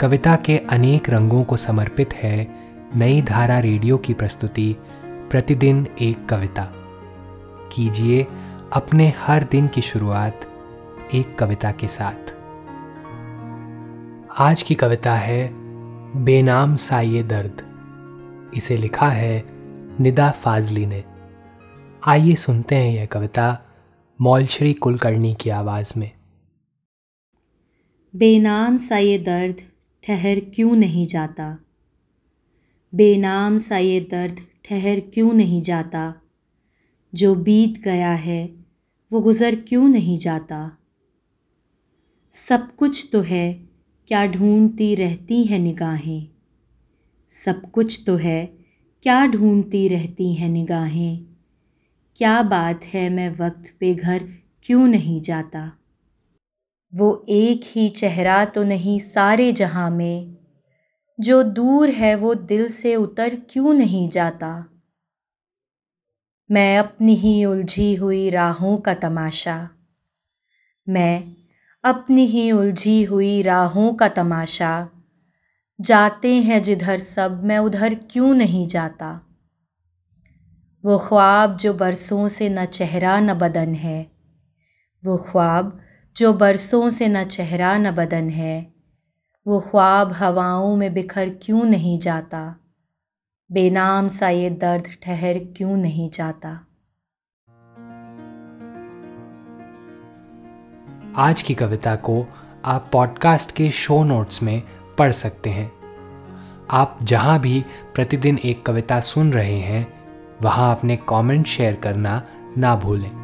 कविता के अनेक रंगों को समर्पित है नई धारा रेडियो की प्रस्तुति, प्रतिदिन एक कविता। कीजिए अपने हर दिन की शुरुआत एक कविता के साथ। आज की कविता है, बेनाम सा ये दर्द। इसे लिखा है निदा फाजली ने। आइए सुनते हैं यह कविता मौलश्री कुलकर्णी की आवाज़ में। बेनाम सा ये दर्द ठहर क्यों नहीं जाता? बेनाम सा ये दर्द ठहर क्यों नहीं जाता? जो बीत गया है, वो गुज़र क्यों नहीं जाता? सब कुछ तो है, क्या ढूंढती रहती हैं निगाहें? सब कुछ तो है, क्या ढूंढती रहती हैं निगाहें? क्या बात है मैं वक्त पे घर क्यों नहीं जाता? वो एक ही चेहरा तो नहीं सारे जहाँ में। जो दूर है वो दिल से उतर क्यों नहीं जाता? मैं अपनी ही उलझी हुई राहों का तमाशा। मैं अपनी ही उलझी हुई राहों का तमाशा। जाते हैं जिधर सब, मैं उधर क्यों नहीं जाता? वो ख्वाब जो बरसों से न चेहरा न बदन है। वो ख्वाब जो बरसों से न चेहरा न बदन है, वो ख्वाब हवाओं में बिखर क्यों नहीं जाता? बेनाम सा ये दर्द ठहर क्यों नहीं जाता? आज की कविता को आप पॉडकास्ट के शो नोट्स में पढ़ सकते हैं। आप जहाँ भी प्रतिदिन एक कविता सुन रहे हैं, वहाँ अपने कमेंट शेयर करना ना भूलें।